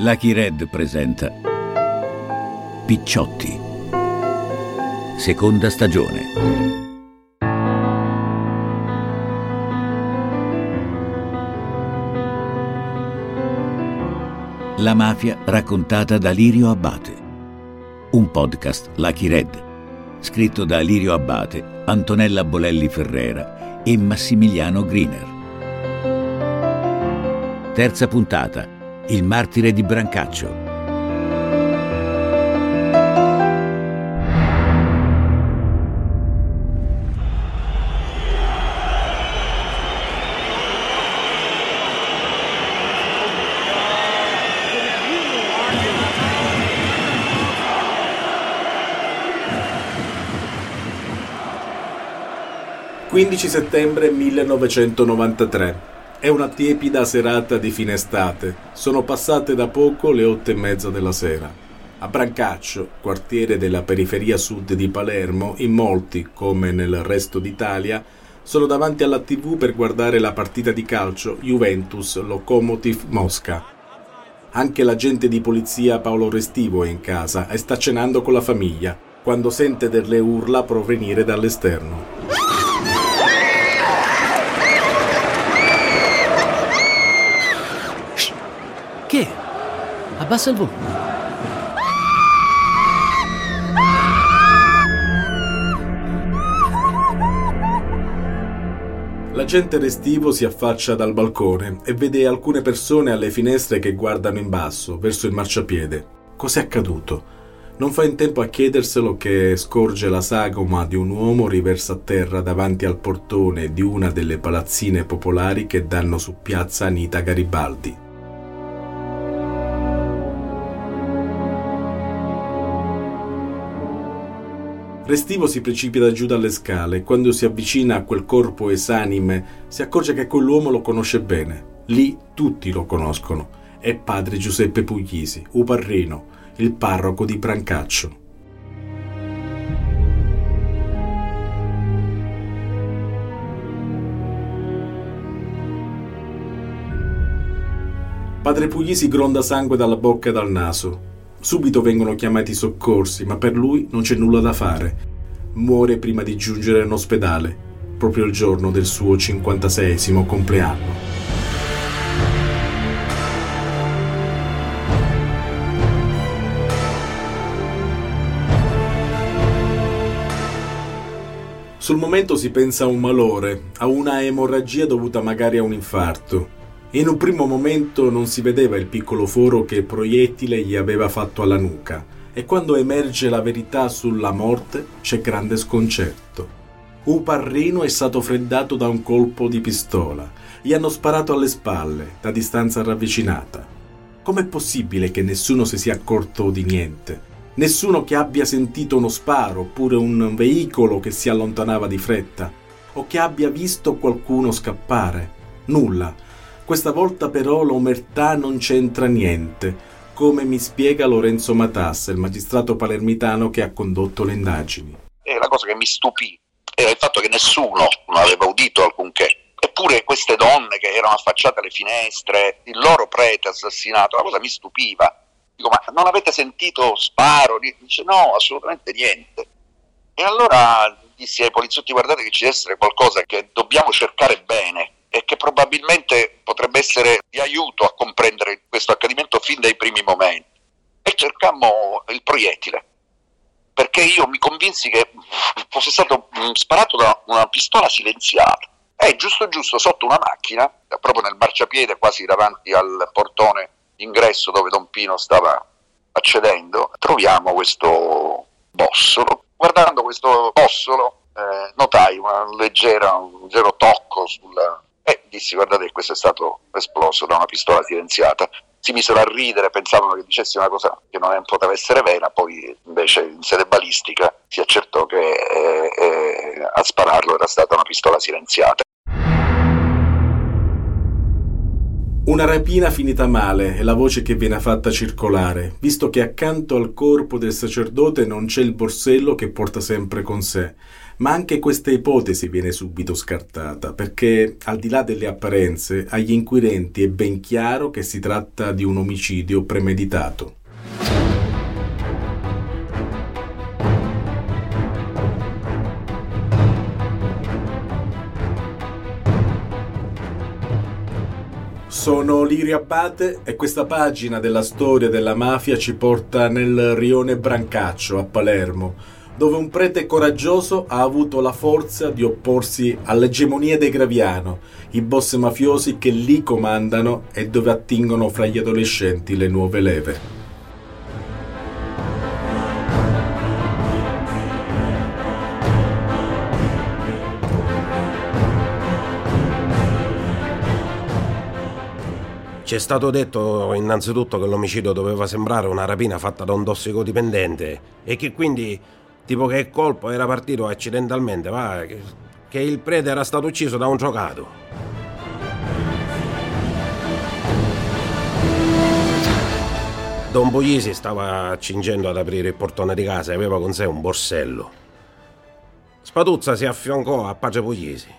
Lucky Red presenta Picciotti. Seconda stagione. La mafia raccontata da Lirio Abbate. Un podcast Lucky Red, scritto da Lirio Abbate, Antonella Bolelli Ferrera e Massimiliano Griner. Terza puntata il martire di Brancaccio. Quindici settembre 1993 è una tiepida serata di fine estate. Sono passate da poco le otto e mezza della sera. A Brancaccio, quartiere della periferia sud di Palermo, in molti, come nel resto d'Italia, sono davanti alla tv per guardare la partita di calcio Juventus Lokomotiv Mosca. Anche l'agente di polizia Paolo Restivo è in casa e sta cenando con la famiglia, quando sente delle urla provenire dall'esterno. Abbassa il volume. L'agente restivo si affaccia dal balcone e vede alcune persone alle finestre che guardano in basso, verso il marciapiede. Cos'è accaduto? Non fa in tempo a chiederselo che scorge la sagoma di un uomo riversa a terra davanti al portone di una delle palazzine popolari che danno su piazza Anita Garibaldi. Restivo si precipita giù dalle scale e quando si avvicina a quel corpo esanime si accorge che quell'uomo lo conosce bene. Lì tutti lo conoscono. È padre Giuseppe Puglisi, Uparrino, il parroco di Brancaccio. Padre Puglisi gronda sangue dalla bocca e dal naso. Subito vengono chiamati i soccorsi, ma per lui non c'è nulla da fare. Muore prima di giungere in ospedale, proprio il giorno del suo 56 compleanno. Sul momento si pensa a un malore, a una emorragia dovuta magari a un infarto. In un primo momento non si vedeva il piccolo foro che proiettile gli aveva fatto alla nuca e quando emerge la verità sulla morte c'è grande sconcerto. Uparrino è stato freddato da un colpo di pistola. Gli hanno sparato alle spalle, da distanza ravvicinata. Com'è possibile che nessuno si sia accorto di niente? Nessuno che abbia sentito uno sparo oppure un veicolo che si allontanava di fretta? O che abbia visto qualcuno scappare? Nulla questa volta però l'omertà non c'entra niente, come mi spiega Lorenzo Matassa, il magistrato palermitano che ha condotto le indagini. E la cosa che mi stupì era il fatto che nessuno non aveva udito alcunché. Eppure queste donne che erano affacciate alle finestre, il loro prete assassinato, la cosa mi stupiva. Dico, ma non avete sentito sparo? Dice no, assolutamente niente. E allora dissi ai poliziotti guardate che ci deve essere qualcosa che dobbiamo cercare bene e che probabilmente potrebbe essere di aiuto a comprendere questo accadimento fin dai primi momenti. E cercammo il proiettile, perché io mi convinsi che fosse stato sparato da una pistola silenziata. E giusto giusto sotto una macchina, proprio nel marciapiede, quasi davanti al portone d'ingresso dove Don Pino stava accedendo, troviamo questo bossolo. Guardando questo bossolo eh, notai una leggera, un leggero tocco sulla, e dissi guardate questo è stato esploso da una pistola silenziata. Si misero a ridere, pensavano che dicessi una cosa che non poteva essere vera, poi invece in sede balistica si accertò che eh, eh, a spararlo era stata una pistola silenziata. Una rapina finita male è la voce che viene fatta circolare, visto che accanto al corpo del sacerdote non c'è il borsello che porta sempre con sé. Ma anche questa ipotesi viene subito scartata, perché al di là delle apparenze, agli inquirenti è ben chiaro che si tratta di un omicidio premeditato. Sono Lirio Abate e questa pagina della storia della mafia ci porta nel rione Brancaccio a Palermo, dove un prete coraggioso ha avuto la forza di opporsi all'egemonia dei Graviano, i boss mafiosi che lì comandano e dove attingono fra gli adolescenti le nuove leve. Ci è stato detto innanzitutto che l'omicidio doveva sembrare una rapina fatta da un tossicodipendente e che quindi, tipo che il colpo era partito accidentalmente, va, che il prete era stato ucciso da un giocato. Don Puglisi stava accingendo ad aprire il portone di casa e aveva con sé un borsello. Spatuzza si affiancò a Pace Puglisi.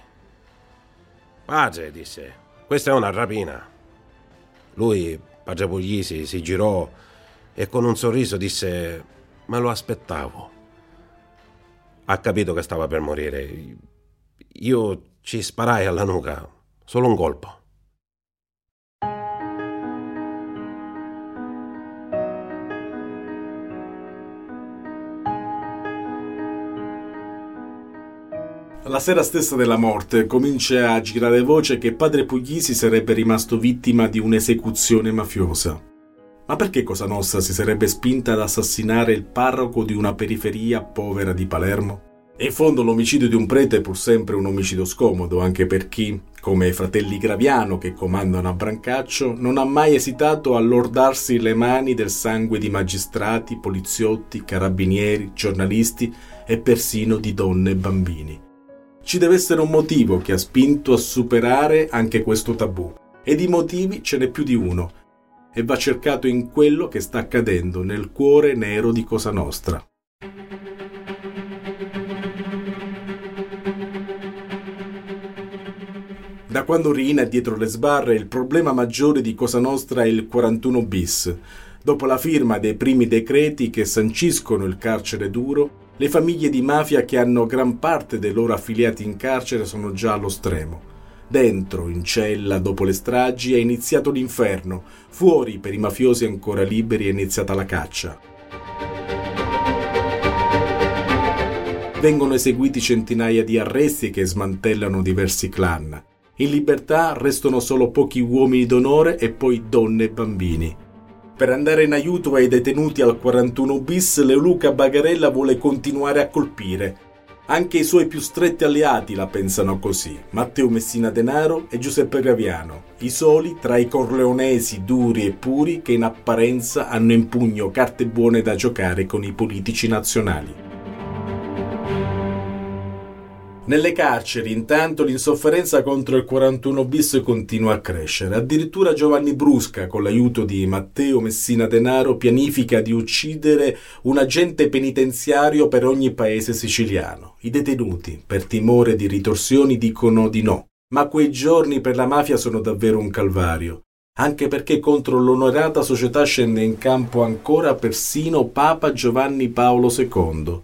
Pace, disse, questa è una rapina. Lui, Padre Puglisi, si girò e con un sorriso disse: Me lo aspettavo. Ha capito che stava per morire. Io ci sparai alla nuca, solo un colpo. La sera stessa della morte comincia a girare voce che padre Puglisi sarebbe rimasto vittima di un'esecuzione mafiosa. Ma perché Cosa Nostra si sarebbe spinta ad assassinare il parroco di una periferia povera di Palermo? In fondo l'omicidio di un prete è pur sempre un omicidio scomodo, anche per chi, come i fratelli Graviano che comandano a Brancaccio, non ha mai esitato a lordarsi le mani del sangue di magistrati, poliziotti, carabinieri, giornalisti e persino di donne e bambini. Ci deve essere un motivo che ha spinto a superare anche questo tabù. E di motivi ce n'è più di uno. E va cercato in quello che sta accadendo nel cuore nero di Cosa Nostra. Da quando Rina è dietro le sbarre, il problema maggiore di Cosa Nostra è il 41 bis. Dopo la firma dei primi decreti che sanciscono il carcere duro, le famiglie di mafia che hanno gran parte dei loro affiliati in carcere sono già allo stremo. Dentro, in cella, dopo le stragi, è iniziato l'inferno. Fuori, per i mafiosi ancora liberi, è iniziata la caccia. Vengono eseguiti centinaia di arresti che smantellano diversi clan. In libertà restano solo pochi uomini d'onore e poi donne e bambini. Per andare in aiuto ai detenuti al 41 bis, Leoluca Bagarella vuole continuare a colpire. Anche i suoi più stretti alleati la pensano così, Matteo Messina Denaro e Giuseppe Gaviano, i soli tra i corleonesi duri e puri che in apparenza hanno in pugno carte buone da giocare con i politici nazionali. Nelle carceri, intanto, l'insofferenza contro il 41 bis continua a crescere. Addirittura Giovanni Brusca, con l'aiuto di Matteo Messina Denaro, pianifica di uccidere un agente penitenziario per ogni paese siciliano. I detenuti, per timore di ritorsioni, dicono di no. Ma quei giorni per la mafia sono davvero un calvario anche perché contro l'onorata società scende in campo ancora persino Papa Giovanni Paolo II.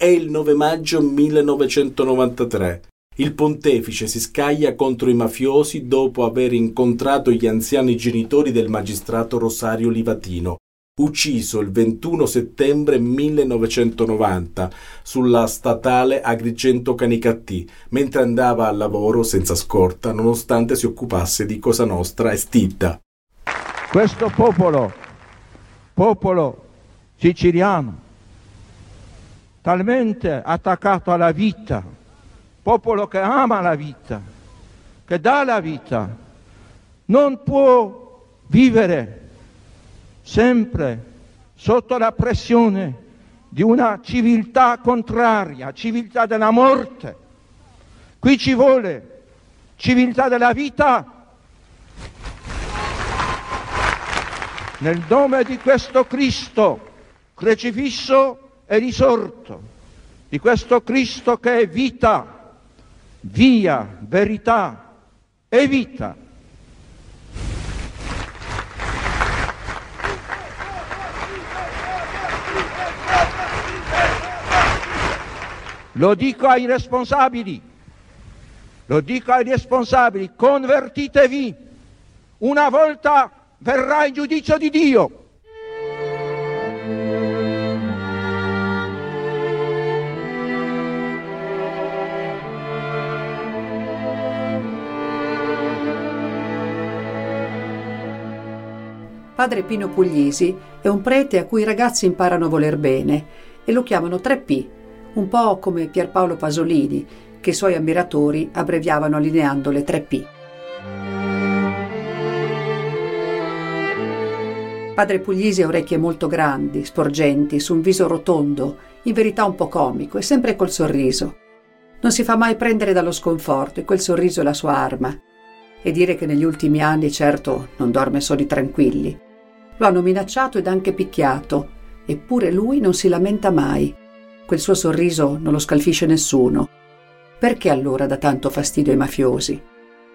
È il 9 maggio 1993. Il pontefice si scaglia contro i mafiosi dopo aver incontrato gli anziani genitori del magistrato Rosario Livatino, ucciso il 21 settembre 1990 sulla statale Agrigento Canicattì, mentre andava al lavoro senza scorta nonostante si occupasse di Cosa Nostra e Stidda. Questo popolo, popolo siciliano, talmente attaccato alla vita, popolo che ama la vita, che dà la vita, non può vivere sempre sotto la pressione di una civiltà contraria, civiltà della morte. Qui ci vuole civiltà della vita nel nome di questo Cristo crocifisso e risorto, di questo Cristo che è vita, via, verità e vita. Lo dico ai responsabili, lo dico ai responsabili, convertitevi, una volta verrà il giudizio di Dio. Padre Pino Puglisi è un prete a cui i ragazzi imparano a voler bene e lo chiamano 3P, un po' come Pierpaolo Pasolini, che i suoi ammiratori abbreviavano allineando le 3P. Padre Puglisi ha orecchie molto grandi, sporgenti, su un viso rotondo, in verità un po' comico e sempre col sorriso. Non si fa mai prendere dallo sconforto e quel sorriso è la sua arma. E dire che negli ultimi anni certo non dorme soli tranquilli. Lo hanno minacciato ed anche picchiato, eppure lui non si lamenta mai. Quel suo sorriso non lo scalfisce nessuno. Perché allora dà tanto fastidio ai mafiosi?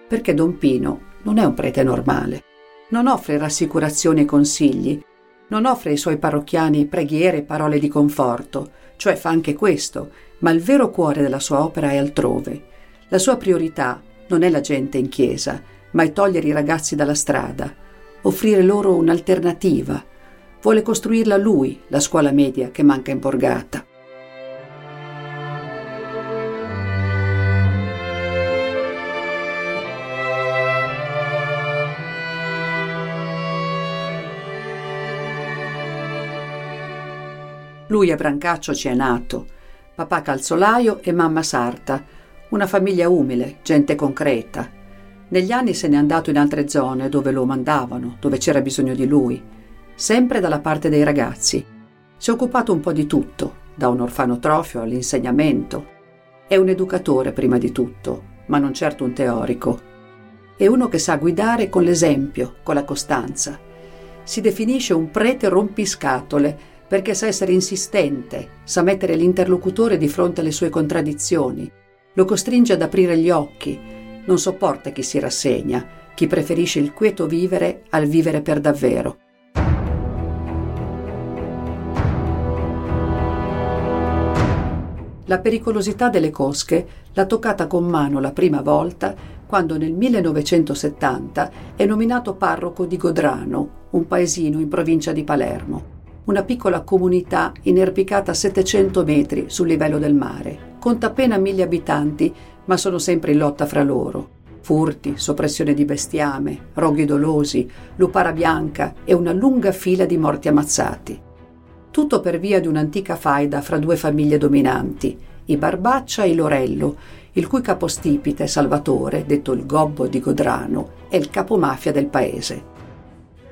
Perché Don Pino non è un prete normale. Non offre rassicurazioni e consigli, non offre ai suoi parrocchiani preghiere e parole di conforto, cioè fa anche questo, ma il vero cuore della sua opera è altrove. La sua priorità non è la gente in chiesa, ma è togliere i ragazzi dalla strada, offrire loro un'alternativa. Vuole costruirla lui, la scuola media che manca in Borgata. Lui a Brancaccio ci è nato, papà calzolaio e mamma sarta, una famiglia umile, gente concreta, negli anni se n'è andato in altre zone dove lo mandavano, dove c'era bisogno di lui, sempre dalla parte dei ragazzi. Si è occupato un po' di tutto, da un orfanotrofio all'insegnamento. È un educatore prima di tutto, ma non certo un teorico. È uno che sa guidare con l'esempio, con la costanza. Si definisce un prete rompiscatole perché sa essere insistente, sa mettere l'interlocutore di fronte alle sue contraddizioni, lo costringe ad aprire gli occhi, non sopporta chi si rassegna, chi preferisce il quieto vivere al vivere per davvero. La pericolosità delle cosche l'ha toccata con mano la prima volta quando nel 1970 è nominato parroco di Godrano, un paesino in provincia di Palermo, una piccola comunità inerpicata a 700 metri sul livello del mare. Conta appena mille abitanti ma sono sempre in lotta fra loro. Furti, soppressione di bestiame, roghi dolosi, lupara bianca e una lunga fila di morti ammazzati. Tutto per via di un'antica faida fra due famiglie dominanti, i Barbaccia e i Lorello, il cui capostipite Salvatore, detto il gobbo di Godrano, è il capomafia del paese.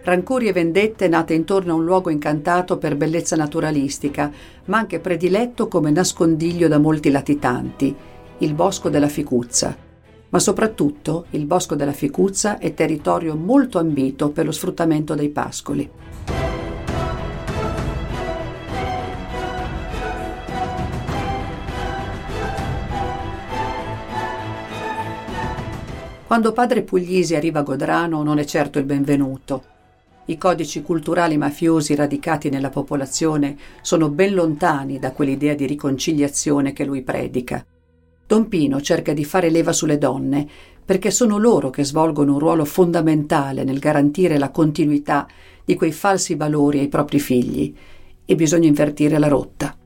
Rancori e vendette nate intorno a un luogo incantato per bellezza naturalistica, ma anche prediletto come nascondiglio da molti latitanti, il bosco della Ficuzza. Ma soprattutto il bosco della Ficuzza è territorio molto ambito per lo sfruttamento dei pascoli. Quando padre Puglisi arriva a Godrano non è certo il benvenuto. I codici culturali mafiosi radicati nella popolazione sono ben lontani da quell'idea di riconciliazione che lui predica. Don Pino cerca di fare leva sulle donne perché sono loro che svolgono un ruolo fondamentale nel garantire la continuità di quei falsi valori ai propri figli e bisogna invertire la rotta.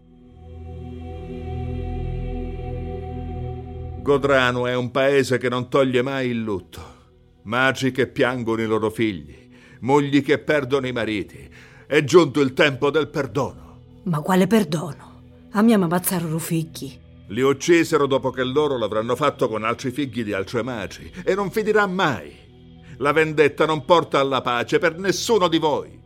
Godrano è un paese che non toglie mai il lutto. Madri che piangono i loro figli, mogli che perdono i mariti. È giunto il tempo del perdono. Ma quale perdono? A mia ammazzarono figli. Li uccisero dopo che loro l'avranno fatto con altri figli di altre madri e non finirà mai. La vendetta non porta alla pace per nessuno di voi.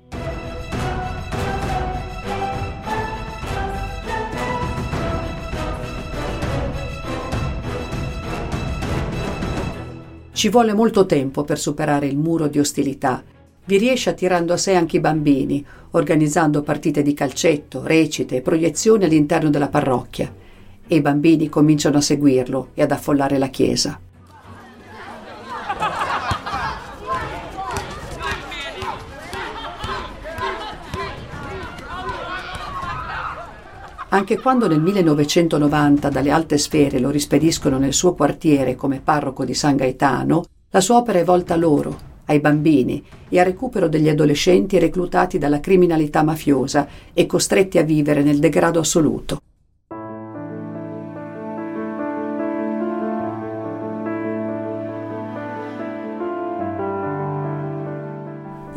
Ci vuole molto tempo per superare il muro di ostilità. vi riesce attirando a sé anche i bambini, organizzando partite di calcetto, recite e proiezioni all'interno della parrocchia. E i bambini cominciano a seguirlo e ad affollare la chiesa. Anche quando nel 1990 dalle alte sfere lo rispediscono nel suo quartiere come parroco di San Gaetano, la sua opera è volta a loro, ai bambini e al recupero degli adolescenti reclutati dalla criminalità mafiosa e costretti a vivere nel degrado assoluto.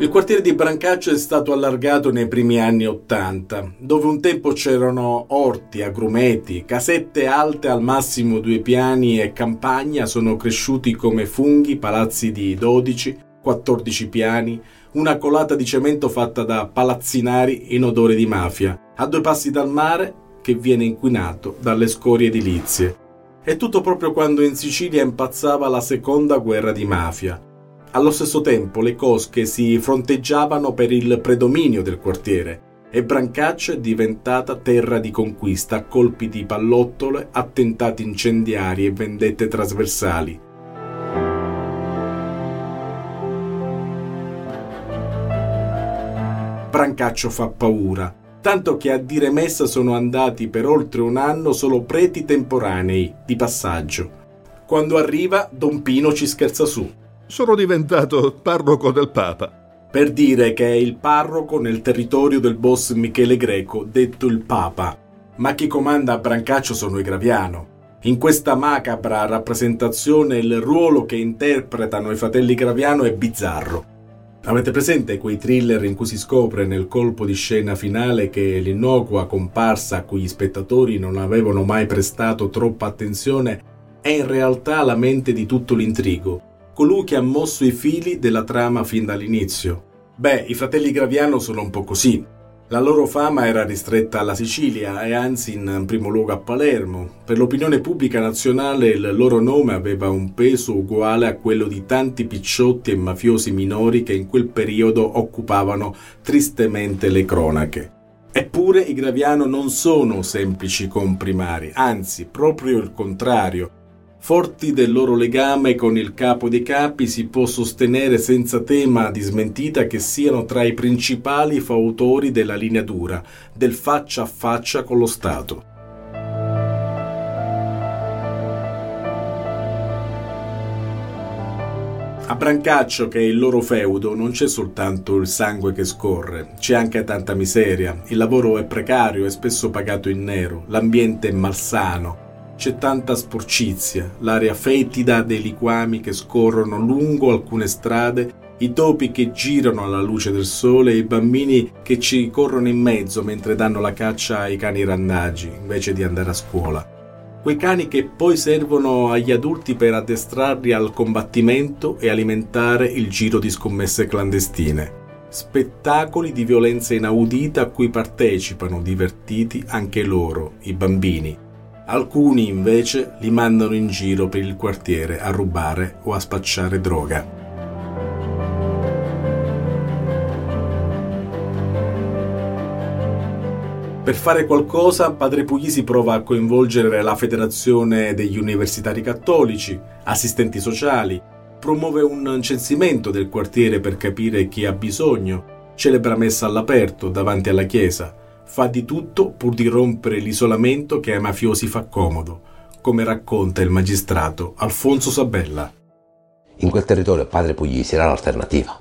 Il quartiere di Brancaccio è stato allargato nei primi anni Ottanta, dove un tempo c'erano orti, agrumeti, casette alte al massimo due piani e campagna sono cresciuti come funghi palazzi di 12, 14 piani, una colata di cemento fatta da palazzinari in odore di mafia, a due passi dal mare che viene inquinato dalle scorie edilizie. È tutto proprio quando in Sicilia impazzava la seconda guerra di mafia. Allo stesso tempo le cosche si fronteggiavano per il predominio del quartiere e Brancaccio è diventata terra di conquista a colpi di pallottole, attentati incendiari e vendette trasversali. Brancaccio fa paura, tanto che a dire messa sono andati per oltre un anno solo preti temporanei, di passaggio. Quando arriva, Don Pino ci scherza su. Sono diventato parroco del Papa. Per dire che è il parroco nel territorio del boss Michele Greco, detto il Papa. Ma chi comanda a Brancaccio sono i Graviano. In questa macabra rappresentazione il ruolo che interpretano i fratelli Graviano è bizzarro. Avete presente quei thriller in cui si scopre nel colpo di scena finale che l'innocua comparsa a cui gli spettatori non avevano mai prestato troppa attenzione è in realtà la mente di tutto l'intrigo, colui che ha mosso i fili della trama fin dall'inizio? Beh, i fratelli Graviano sono un po' così. La loro fama era ristretta alla Sicilia e anzi in primo luogo a Palermo. Per l'opinione pubblica nazionale il loro nome aveva un peso uguale a quello di tanti picciotti e mafiosi minori che in quel periodo occupavano tristemente le cronache. Eppure i Graviano non sono semplici comprimari, anzi proprio il contrario Forti del loro legame con il capo dei capi, si può sostenere senza tema di smentita che siano tra i principali fautori della linea dura, del faccia a faccia con lo Stato. A Brancaccio, che è il loro feudo, non c'è soltanto il sangue che scorre, c'è anche tanta miseria, il lavoro è precario e spesso pagato in nero, l'ambiente è malsano, c'è tanta sporcizia, l'aria fetida dei liquami che scorrono lungo alcune strade, i topi che girano alla luce del sole e i bambini che ci corrono in mezzo mentre danno la caccia ai cani randagi invece di andare a scuola. Quei cani che poi servono agli adulti per addestrarli al combattimento e alimentare il giro di scommesse clandestine. Spettacoli di violenza inaudita a cui partecipano divertiti anche loro, i bambini, Alcuni invece li mandano in giro per il quartiere a rubare o a spacciare droga. Per fare qualcosa, Padre Puglisi prova a coinvolgere la Federazione degli Universitari Cattolici, assistenti sociali, promuove un censimento del quartiere per capire chi ha bisogno, celebra messa all'aperto davanti alla chiesa, fa di tutto pur di rompere l'isolamento che ai mafiosi fa comodo, come racconta il magistrato Alfonso Sabella. In quel territorio padre Puglisi era l'alternativa.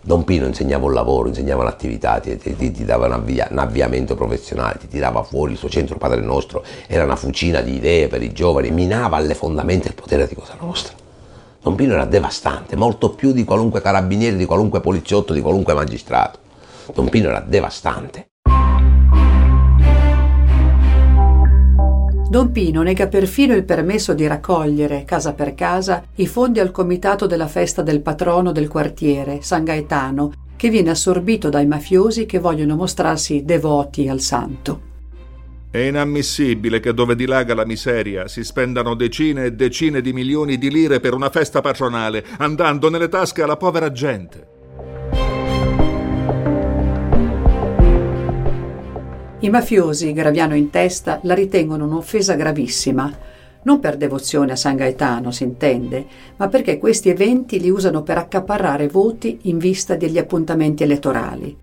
Don Pino insegnava un lavoro, insegnava un'attività, ti, ti, ti dava un, avvia, un, avviamento professionale, ti tirava fuori il suo centro Padre Nostro, era una fucina di idee per i giovani, minava alle fondamenta il potere di Cosa Nostra. Don Pino era devastante, molto più di qualunque carabiniere, di qualunque poliziotto, di qualunque magistrato. Don Pino era devastante. Don Pino nega perfino il permesso di raccogliere, casa per casa, i fondi al comitato della festa del patrono del quartiere, San Gaetano, che viene assorbito dai mafiosi che vogliono mostrarsi devoti al santo. È inammissibile che dove dilaga la miseria si spendano decine e decine di milioni di lire per una festa patronale, andando nelle tasche alla povera gente. I mafiosi, Graviano in testa, la ritengono un'offesa gravissima, non per devozione a San Gaetano, si intende, ma perché questi eventi li usano per accaparrare voti in vista degli appuntamenti elettorali.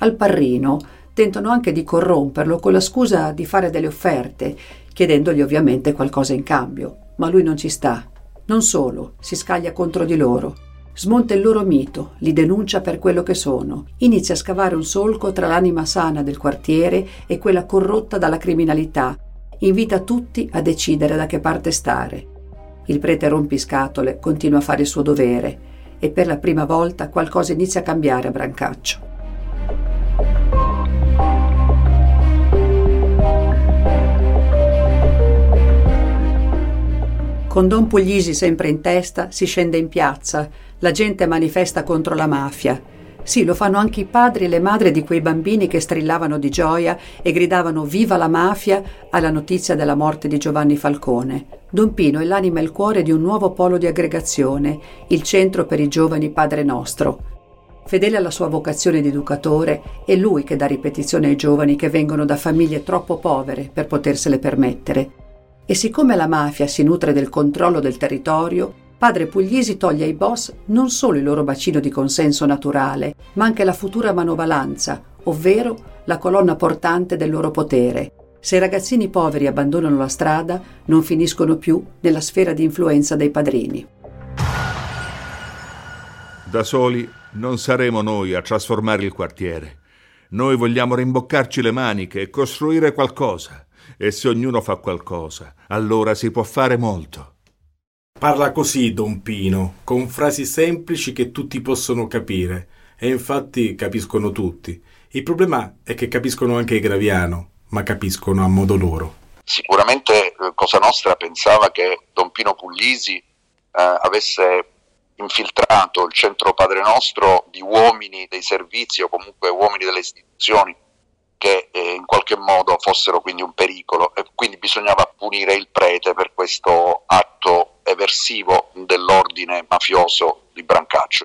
Al Parrino tentano anche di corromperlo con la scusa di fare delle offerte, chiedendogli ovviamente qualcosa in cambio, ma lui non ci sta. Non solo, si scaglia contro di loro. Smonta il loro mito, li denuncia per quello che sono, inizia a scavare un solco tra l'anima sana del quartiere e quella corrotta dalla criminalità, invita tutti a decidere da che parte stare. Il prete rompiscatole continua a fare il suo dovere e per la prima volta qualcosa inizia a cambiare a Brancaccio. Con Don Puglisi sempre in testa si scende in piazza, la gente manifesta contro la mafia. Sì, lo fanno anche i padri e le madri di quei bambini che strillavano di gioia e gridavano Viva la mafia alla notizia della morte di Giovanni Falcone. Don Pino è l'anima e il cuore di un nuovo polo di aggregazione, il centro per i giovani Padre Nostro. Fedele alla sua vocazione di educatore, è lui che dà ripetizione ai giovani che vengono da famiglie troppo povere per potersele permettere e siccome la mafia si nutre del controllo del territorio, padre Puglisi toglie ai boss non solo il loro bacino di consenso naturale, ma anche la futura manovalanza, ovvero la colonna portante del loro potere. Se i ragazzini poveri abbandonano la strada, non finiscono più nella sfera di influenza dei padrini. Da soli non saremo noi a trasformare il quartiere. Noi vogliamo rimboccarci le maniche e costruire qualcosa. E se ognuno fa qualcosa, allora si può fare molto. Parla così Don Pino, con frasi semplici che tutti possono capire, e infatti capiscono tutti. Il problema è che capiscono anche Graviano, ma capiscono a modo loro. Sicuramente eh, Cosa Nostra pensava che Don Pino Puglisi eh, avesse infiltrato il centro Padre Nostro di uomini dei servizi o comunque uomini delle istituzioni che eh, in qualche modo fossero quindi un pericolo e quindi bisognava punire il prete per questo atto eversivo dell'ordine mafioso di Brancaccio.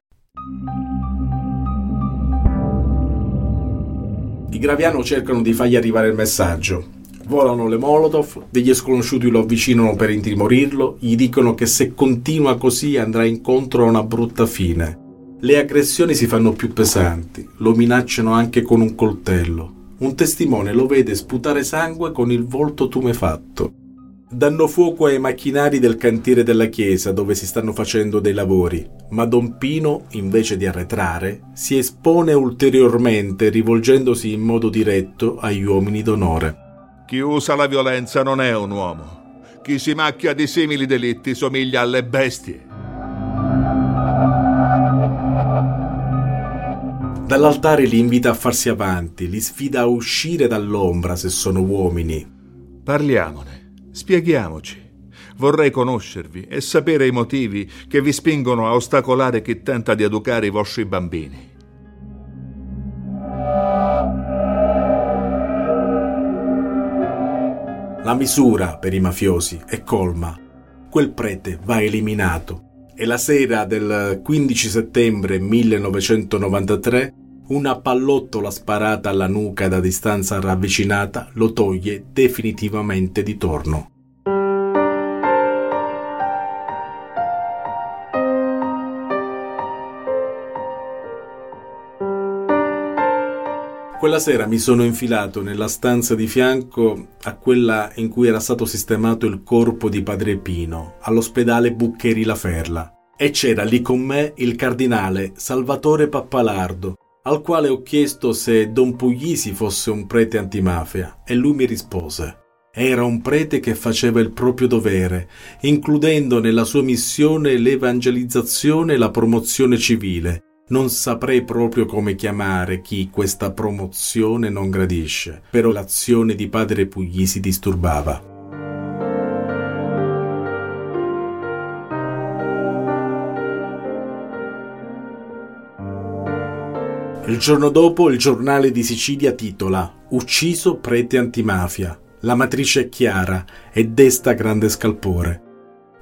I Graviano cercano di fargli arrivare il messaggio. Volano le Molotov, degli sconosciuti lo avvicinano per intimorirlo, gli dicono che se continua così andrà incontro a una brutta fine. Le aggressioni si fanno più pesanti, lo minacciano anche con un coltello. Un testimone lo vede sputare sangue con il volto tumefatto. Danno fuoco ai macchinari del cantiere della chiesa dove si stanno facendo dei lavori, ma Don Pino, invece di arretrare, si espone ulteriormente rivolgendosi in modo diretto agli uomini d'onore. Chi usa la violenza non è un uomo. Chi si macchia di simili delitti somiglia alle bestie. Dall'altare li invita a farsi avanti, li sfida a uscire dall'ombra se sono uomini. Parliamone, spieghiamoci. Vorrei conoscervi e sapere i motivi che vi spingono a ostacolare chi tenta di educare i vostri bambini. La misura per i mafiosi è colma. Quel prete va eliminato e la sera del 15 settembre 1993 una pallottola sparata alla nuca da distanza ravvicinata lo toglie definitivamente di torno. Quella sera mi sono infilato nella stanza di fianco a quella in cui era stato sistemato il corpo di Padre Pino, all'ospedale Buccheri La Ferla. E c'era lì con me il cardinale Salvatore Pappalardo, al quale ho chiesto se Don Puglisi fosse un prete antimafia, e lui mi rispose. Era un prete che faceva il proprio dovere, includendo nella sua missione l'evangelizzazione e la promozione civile, non saprei proprio come chiamare chi questa promozione non gradisce, però l'azione di padre Puglisi disturbava. Il giorno dopo il giornale di Sicilia titola Ucciso prete antimafia. La matrice è chiara e desta grande scalpore.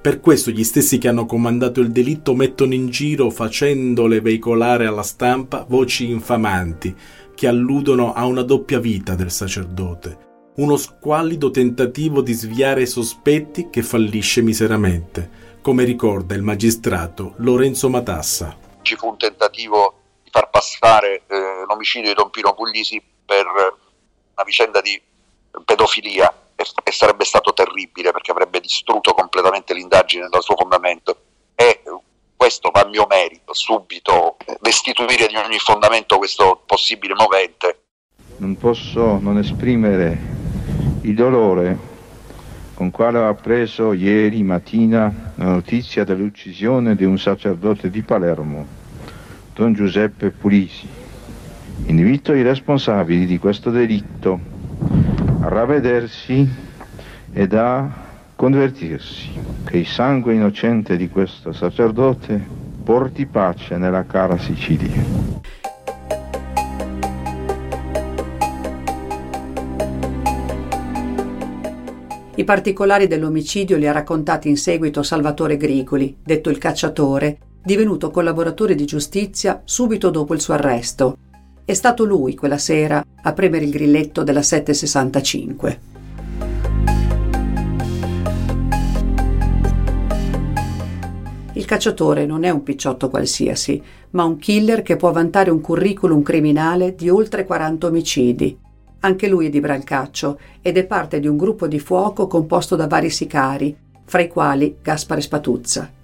Per questo gli stessi che hanno comandato il delitto mettono in giro, facendole veicolare alla stampa, voci infamanti che alludono a una doppia vita del sacerdote, uno squallido tentativo di sviare i sospetti che fallisce miseramente, come ricorda il magistrato Lorenzo Matassa. Ci fu un tentativo far passare eh, l'omicidio di Don Pino Puglisi per una vicenda di pedofilia e, e sarebbe stato terribile perché avrebbe distrutto completamente l'indagine dal suo fondamento e questo va a mio merito subito destituire di ogni fondamento questo possibile movente. Non posso non esprimere il dolore con quale ho appreso ieri mattina la notizia dell'uccisione di un sacerdote di Palermo, Don Giuseppe Pulisi. Invito i responsabili di questo delitto a ravvedersi ed a convertirsi, che il sangue innocente di questo sacerdote porti pace nella cara Sicilia. I particolari dell'omicidio li ha raccontati in seguito Salvatore Grigoli, detto il cacciatore, divenuto collaboratore di giustizia subito dopo il suo arresto. È stato lui quella sera a premere il grilletto della 765. Il cacciatore non è un picciotto qualsiasi, ma un killer che può vantare un curriculum criminale di oltre 40 omicidi. Anche lui è di Brancaccio ed è parte di un gruppo di fuoco composto da vari sicari, fra i quali Gaspare Spatuzza.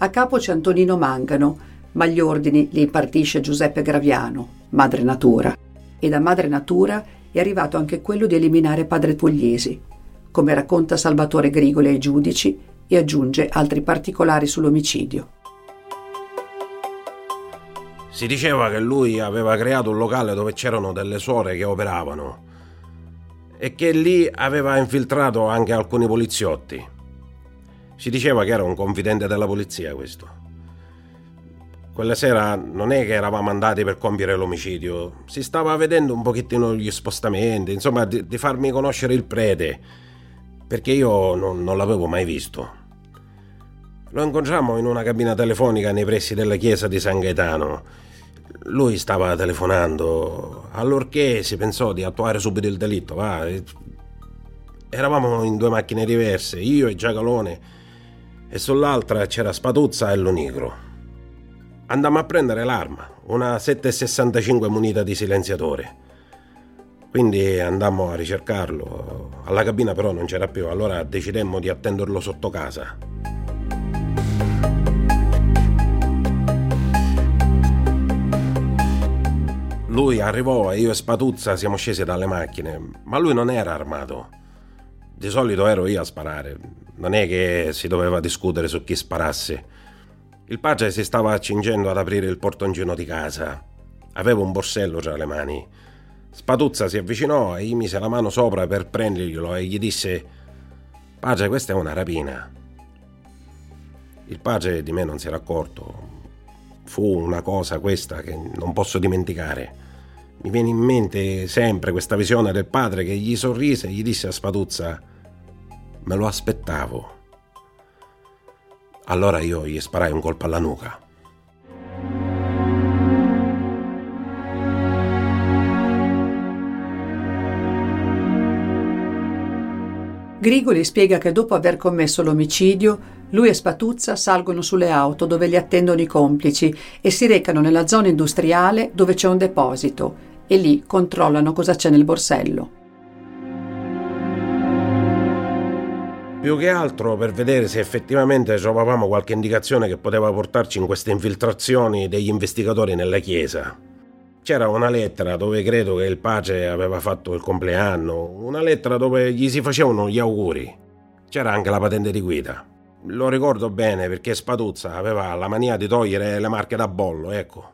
A capo c'è Antonino Mangano, ma gli ordini li impartisce Giuseppe Graviano, madre natura. E da madre natura è arrivato anche quello di eliminare padre Pugliesi, come racconta Salvatore Grigoli ai giudici e aggiunge altri particolari sull'omicidio. Si diceva che lui aveva creato un locale dove c'erano delle suore che operavano e che lì aveva infiltrato anche alcuni poliziotti. Si diceva che era un confidente della polizia questo. Quella sera non è che eravamo andati per compiere l'omicidio, si stava vedendo un pochettino gli spostamenti, insomma di, di farmi conoscere il prete, perché io non, non l'avevo mai visto. Lo incontrammo in una cabina telefonica nei pressi della chiesa di San Gaetano. Lui stava telefonando, allorché si pensò di attuare subito il delitto. Va. Eravamo in due macchine diverse, io e Giacalone, e sull'altra c'era Spatuzza e Lonigro. Andammo a prendere l'arma, una 7,65 munita di silenziatore. Quindi andammo a ricercarlo. Alla cabina però non c'era più, allora decidemmo di attenderlo sotto casa. Lui arrivò e io e Spatuzza siamo scesi dalle macchine, ma lui non era armato. Di solito ero io a sparare, non è che si doveva discutere su chi sparasse. Il padre si stava accingendo ad aprire il portoncino di casa. Aveva un borsello tra le mani. Spatuzza si avvicinò e gli mise la mano sopra per prenderglielo e gli disse: Padre, questa è una rapina. Il padre di me non si era accorto. Fu una cosa questa che non posso dimenticare. Mi viene in mente sempre questa visione del padre che gli sorrise e gli disse a Spatuzza: Me lo aspettavo. Allora io gli sparai un colpo alla nuca. Grigoli spiega che dopo aver commesso l'omicidio, lui e Spatuzza salgono sulle auto dove li attendono i complici e si recano nella zona industriale dove c'è un deposito e lì controllano cosa c'è nel borsello. Più che altro per vedere se effettivamente trovavamo qualche indicazione che poteva portarci in queste infiltrazioni degli investigatori nella chiesa. C'era una lettera dove credo che il pace aveva fatto il compleanno, una lettera dove gli si facevano gli auguri. C'era anche la patente di guida. Lo ricordo bene perché Spatuzza aveva la mania di togliere le marche da bollo, ecco.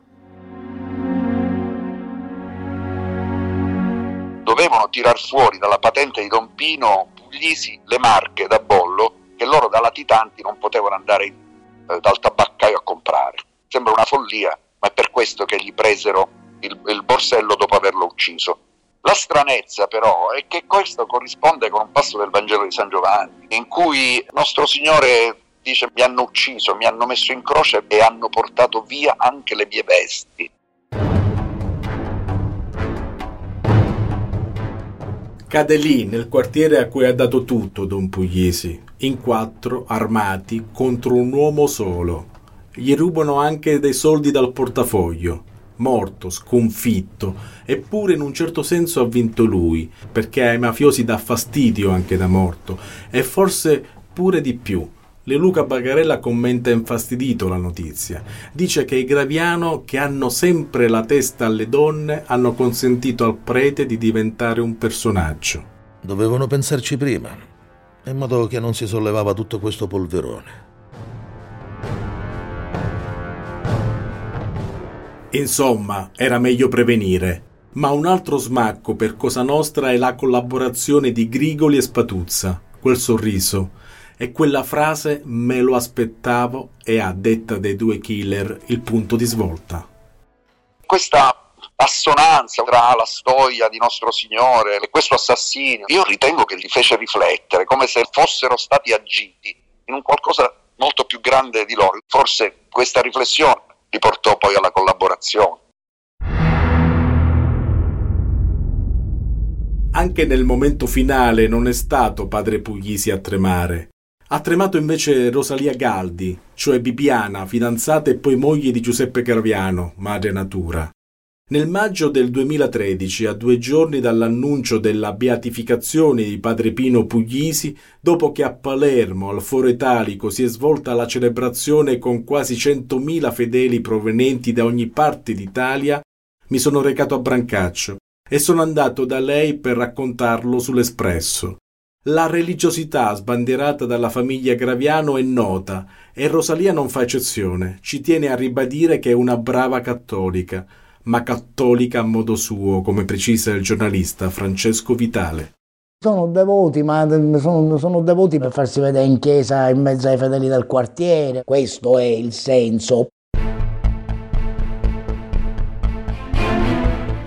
Dovevano tirar fuori dalla patente di Don Pino Puglisi le marche da bollo che loro da latitanti non potevano andare eh, dal tabaccaio a comprare. Sembra una follia, ma è per questo che gli presero il, il borsello dopo averlo ucciso. La stranezza però è che questo corrisponde con un passo del Vangelo di San Giovanni, in cui nostro Signore dice mi hanno ucciso, mi hanno messo in croce e hanno portato via anche le mie vesti. Cade lì, nel quartiere a cui ha dato tutto Don Pugliesi, in quattro, armati, contro un uomo solo. Gli rubano anche dei soldi dal portafoglio. Morto, sconfitto, eppure in un certo senso ha vinto lui, perché ai mafiosi dà fastidio anche da morto, e forse pure di più. Le Luca Bagarella commenta infastidito la notizia. Dice che i Graviano, che hanno sempre la testa alle donne, hanno consentito al prete di diventare un personaggio. Dovevano pensarci prima, in modo che non si sollevava tutto questo polverone. Insomma, era meglio prevenire. Ma un altro smacco per Cosa Nostra è la collaborazione di Grigoli e Spatuzza, quel sorriso e quella frase me lo aspettavo e a detta dei due killer il punto di svolta. Questa assonanza tra la storia di nostro Signore e questo assassinio, io ritengo che li fece riflettere, come se fossero stati agiti in un qualcosa molto più grande di loro. Forse questa riflessione li portò poi alla collaborazione. Anche nel momento finale non è stato padre Puglisi a tremare. Ha tremato invece Rosalia Galdi, cioè Bibiana, fidanzata e poi moglie di Giuseppe Graviano, madre natura. Nel maggio del 2013, a due giorni dall'annuncio della beatificazione di padre Pino Puglisi, dopo che a Palermo, al Foro Italico, si è svolta la celebrazione con quasi 100.000 fedeli provenienti da ogni parte d'Italia, mi sono recato a Brancaccio e sono andato da lei per raccontarlo sull'Espresso. La religiosità sbandierata dalla famiglia Graviano è nota e Rosalia non fa eccezione. Ci tiene a ribadire che è una brava cattolica ma cattolica a modo suo, come precisa il giornalista Francesco Vitale. Sono devoti, ma sono, sono, devoti per farsi vedere in chiesa in mezzo ai fedeli del quartiere. Questo è il senso.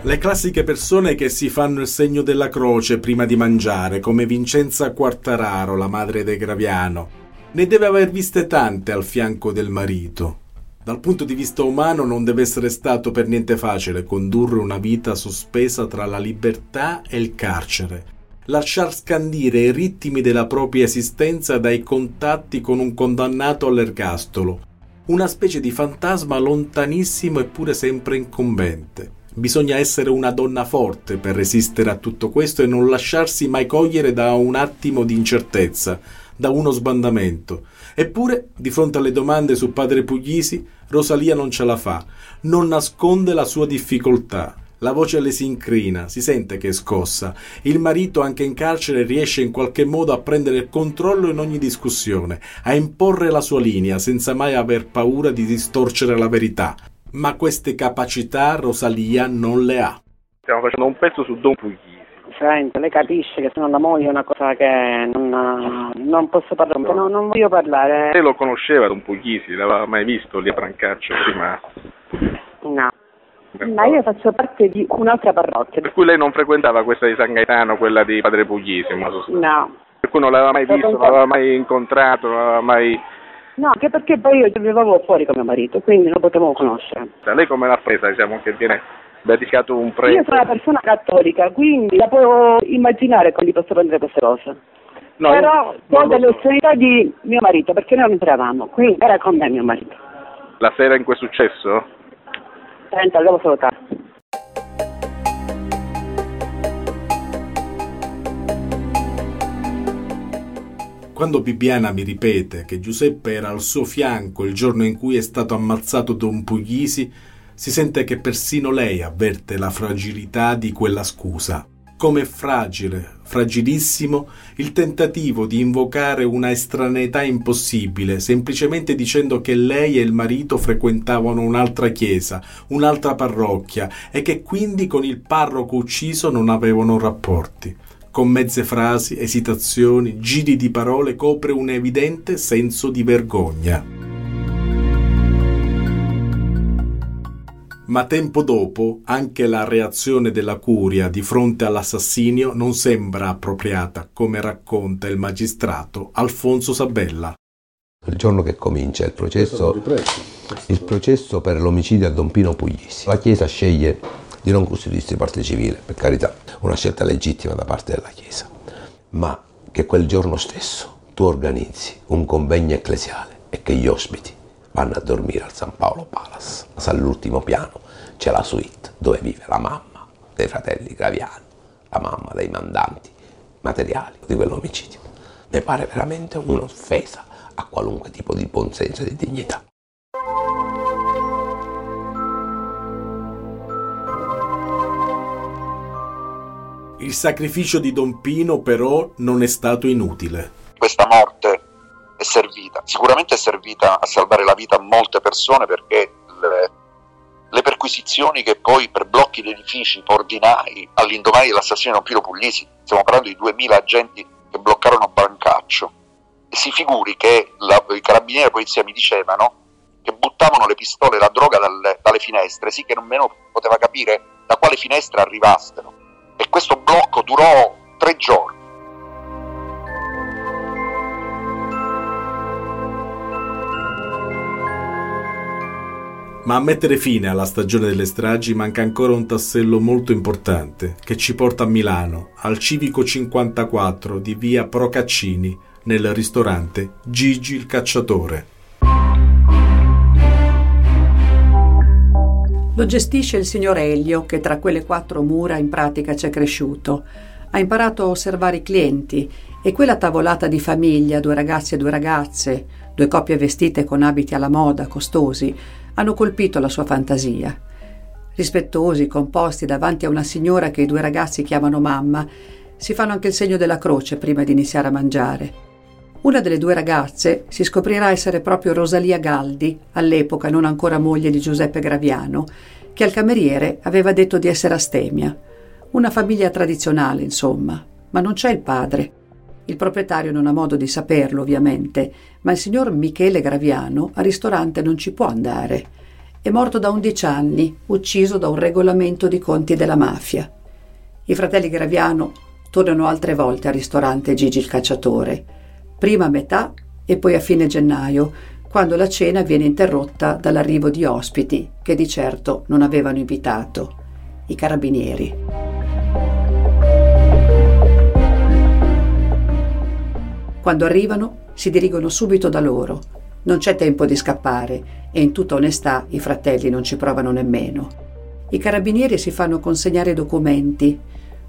Le classiche persone che si fanno il segno della croce prima di mangiare, come Vincenza Quartararo, la madre de Graviano. Ne deve aver viste tante al fianco del marito. Dal punto di vista umano non deve essere stato per niente facile condurre una vita sospesa tra la libertà e il carcere, lasciar scandire i ritmi della propria esistenza dai contatti con un condannato all'ergastolo, una specie di fantasma lontanissimo eppure sempre incombente. Bisogna essere una donna forte per resistere a tutto questo e non lasciarsi mai cogliere da un attimo di incertezza, da uno sbandamento. Eppure, di fronte alle domande su padre Puglisi, Rosalia non ce la fa, non nasconde la sua difficoltà. La voce le si incrina, si sente che è scossa. Il marito, anche in carcere, riesce in qualche modo a prendere il controllo in ogni discussione, a imporre la sua linea senza mai aver paura di distorcere la verità. Ma queste capacità Rosalia non le ha. Stiamo facendo un pezzo su Don Puglisi Senta, lei capisce che sono la moglie è una cosa che non, non posso parlare, no, non voglio parlare. Lei lo conosceva Don Puglisi, l'aveva mai visto lì a Brancaccio prima? No. Ma io faccio parte di un'altra parrocchia. Per cui lei non frequentava questa di San Gaetano, quella di Padre Puglisi? No. Per cui non l'aveva mai visto, non l'aveva mai incontrato, non l'aveva mai... No, anche perché poi io vivavo fuori con mio marito, quindi non potevo conoscere. Lei come l'ha presa, diciamo, che viene beatificato un prete. Io sono una persona cattolica, quindi la puedo immaginare quando posso prendere queste cose. No, Però con delle so. di mio marito, perché noi non entravamo, quindi era con me mio marito. La sera in cui è successo? Senta, devo salutare. Quando Bibiana mi ripete che Giuseppe era al suo fianco il giorno in cui è stato ammazzato Don Puglisi, si sente che persino lei avverte la fragilità di quella scusa. Come fragile, fragilissimo, il tentativo di invocare una estraneità impossibile, semplicemente dicendo che lei e il marito frequentavano un'altra chiesa, un'altra parrocchia e che quindi con il parroco ucciso non avevano rapporti. Con mezze frasi, esitazioni, giri di parole copre un evidente senso di vergogna. Ma tempo dopo anche la reazione della curia di fronte all'assassinio non sembra appropriata, come racconta il magistrato Alfonso Sabella. il giorno che comincia il processo, il processo per l'omicidio a Don Pino Puglisi. La Chiesa sceglie di non costituirsi parte civile, per carità, una scelta legittima da parte della Chiesa, ma che quel giorno stesso tu organizzi un convegno ecclesiale e che gli ospiti vanno a dormire al San Paolo Palace. All'ultimo piano c'è la suite dove vive la mamma dei fratelli Graviani, la mamma dei mandanti materiali di quell'omicidio. Mi pare veramente un'offesa a qualunque tipo di buonsenso e di dignità. Il sacrificio di Don Pino però non è stato inutile. Questa morte è servita, sicuramente è servita a salvare la vita a molte persone perché le, le perquisizioni che poi per blocchi di edifici, portinai, all'indomani dell'assassinio di Pino Puglisi, stiamo parlando di 2000 agenti che bloccarono Brancaccio, si figuri che la, i carabinieri e la polizia mi dicevano che buttavano le pistole e la droga dalle, dalle finestre, sì che nemmeno poteva capire da quale finestra arrivassero. E questo blocco durò tre giorni. Ma a mettere fine alla stagione delle stragi manca ancora un tassello molto importante che ci porta a Milano, al civico 54 di via Procaccini, nel ristorante Gigi il cacciatore. Lo gestisce il signor Elio, che tra quelle quattro mura in pratica c'è cresciuto. Ha imparato a osservare i clienti e quella tavolata di famiglia, due ragazzi e due ragazze, due coppie vestite con abiti alla moda, costosi, hanno colpito la sua fantasia. Rispettosi, composti davanti a una signora che i due ragazzi chiamano mamma, si fanno anche il segno della croce prima di iniziare a mangiare. Una delle due ragazze si scoprirà essere proprio Rosalia Galdi, all'epoca non ancora moglie di Giuseppe Graviano, che al cameriere aveva detto di essere astemia. Una famiglia tradizionale, insomma, ma non c'è il padre. Il proprietario non ha modo di saperlo, ovviamente, ma il signor Michele Graviano al ristorante non ci può andare. È morto da 11 anni, ucciso da un regolamento di conti della mafia. I fratelli Graviano tornano altre volte al ristorante Gigi il cacciatore, prima a metà e poi a fine gennaio, quando la cena viene interrotta dall'arrivo di ospiti che di certo non avevano invitato, i carabinieri. Quando arrivano si dirigono subito da loro. Non c'è tempo di scappare e in tutta onestà i fratelli non ci provano nemmeno. I carabinieri si fanno consegnare documenti.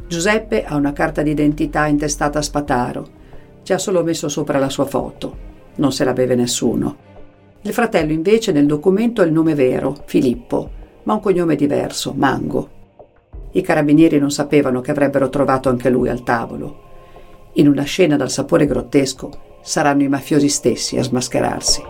Giuseppe ha una carta d'identità intestata a Spataro. Ci ha solo messo sopra la sua foto. Non se la beve nessuno. Il fratello invece nel documento ha il nome vero, Filippo, ma un cognome diverso, Mango. I carabinieri non sapevano che avrebbero trovato anche lui al tavolo. In una scena dal sapore grottesco saranno i mafiosi stessi a smascherarsi.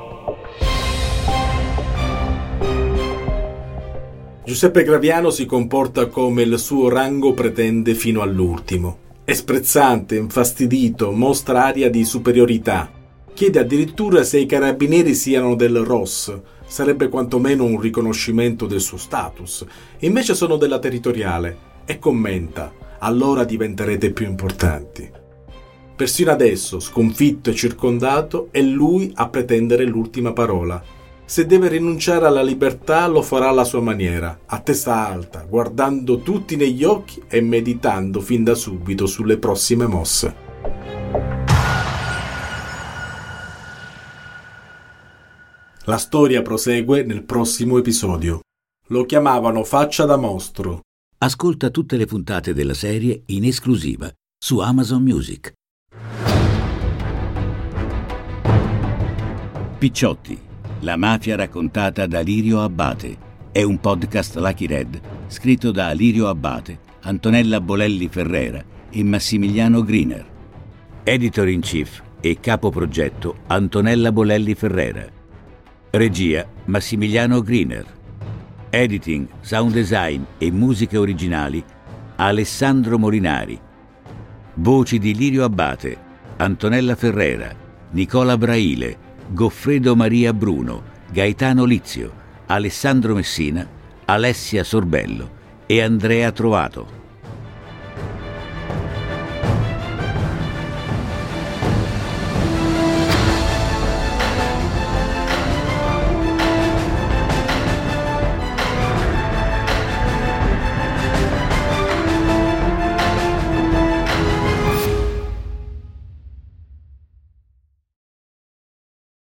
Giuseppe Graviano si comporta come il suo rango pretende fino all'ultimo. È sprezzante, infastidito, mostra aria di superiorità. Chiede addirittura se i carabinieri siano del ROS, sarebbe quantomeno un riconoscimento del suo status. Invece sono della territoriale e commenta: allora diventerete più importanti. Persino adesso, sconfitto e circondato, è lui a pretendere l'ultima parola. Se deve rinunciare alla libertà lo farà alla sua maniera, a testa alta, guardando tutti negli occhi e meditando fin da subito sulle prossime mosse. La storia prosegue nel prossimo episodio. Lo chiamavano Faccia da mostro. Ascolta tutte le puntate della serie in esclusiva su Amazon Music. Picciotti, la mafia raccontata da Lirio Abbate. È un podcast Lucky Red, scritto da Lirio Abbate, Antonella Bolelli Ferrera e Massimiliano Griner. Editor in chief e capo progetto Antonella Bolelli Ferrera. Regia Massimiliano Griner. Editing, sound design e musiche originali Alessandro Molinari. Voci di Lirio Abbate, Antonella Ferrera, Nicola Braile, Goffredo Maria Bruno, Gaetano Lizio, Alessandro Messina, Alessia Sorbello e Andrea Trovato.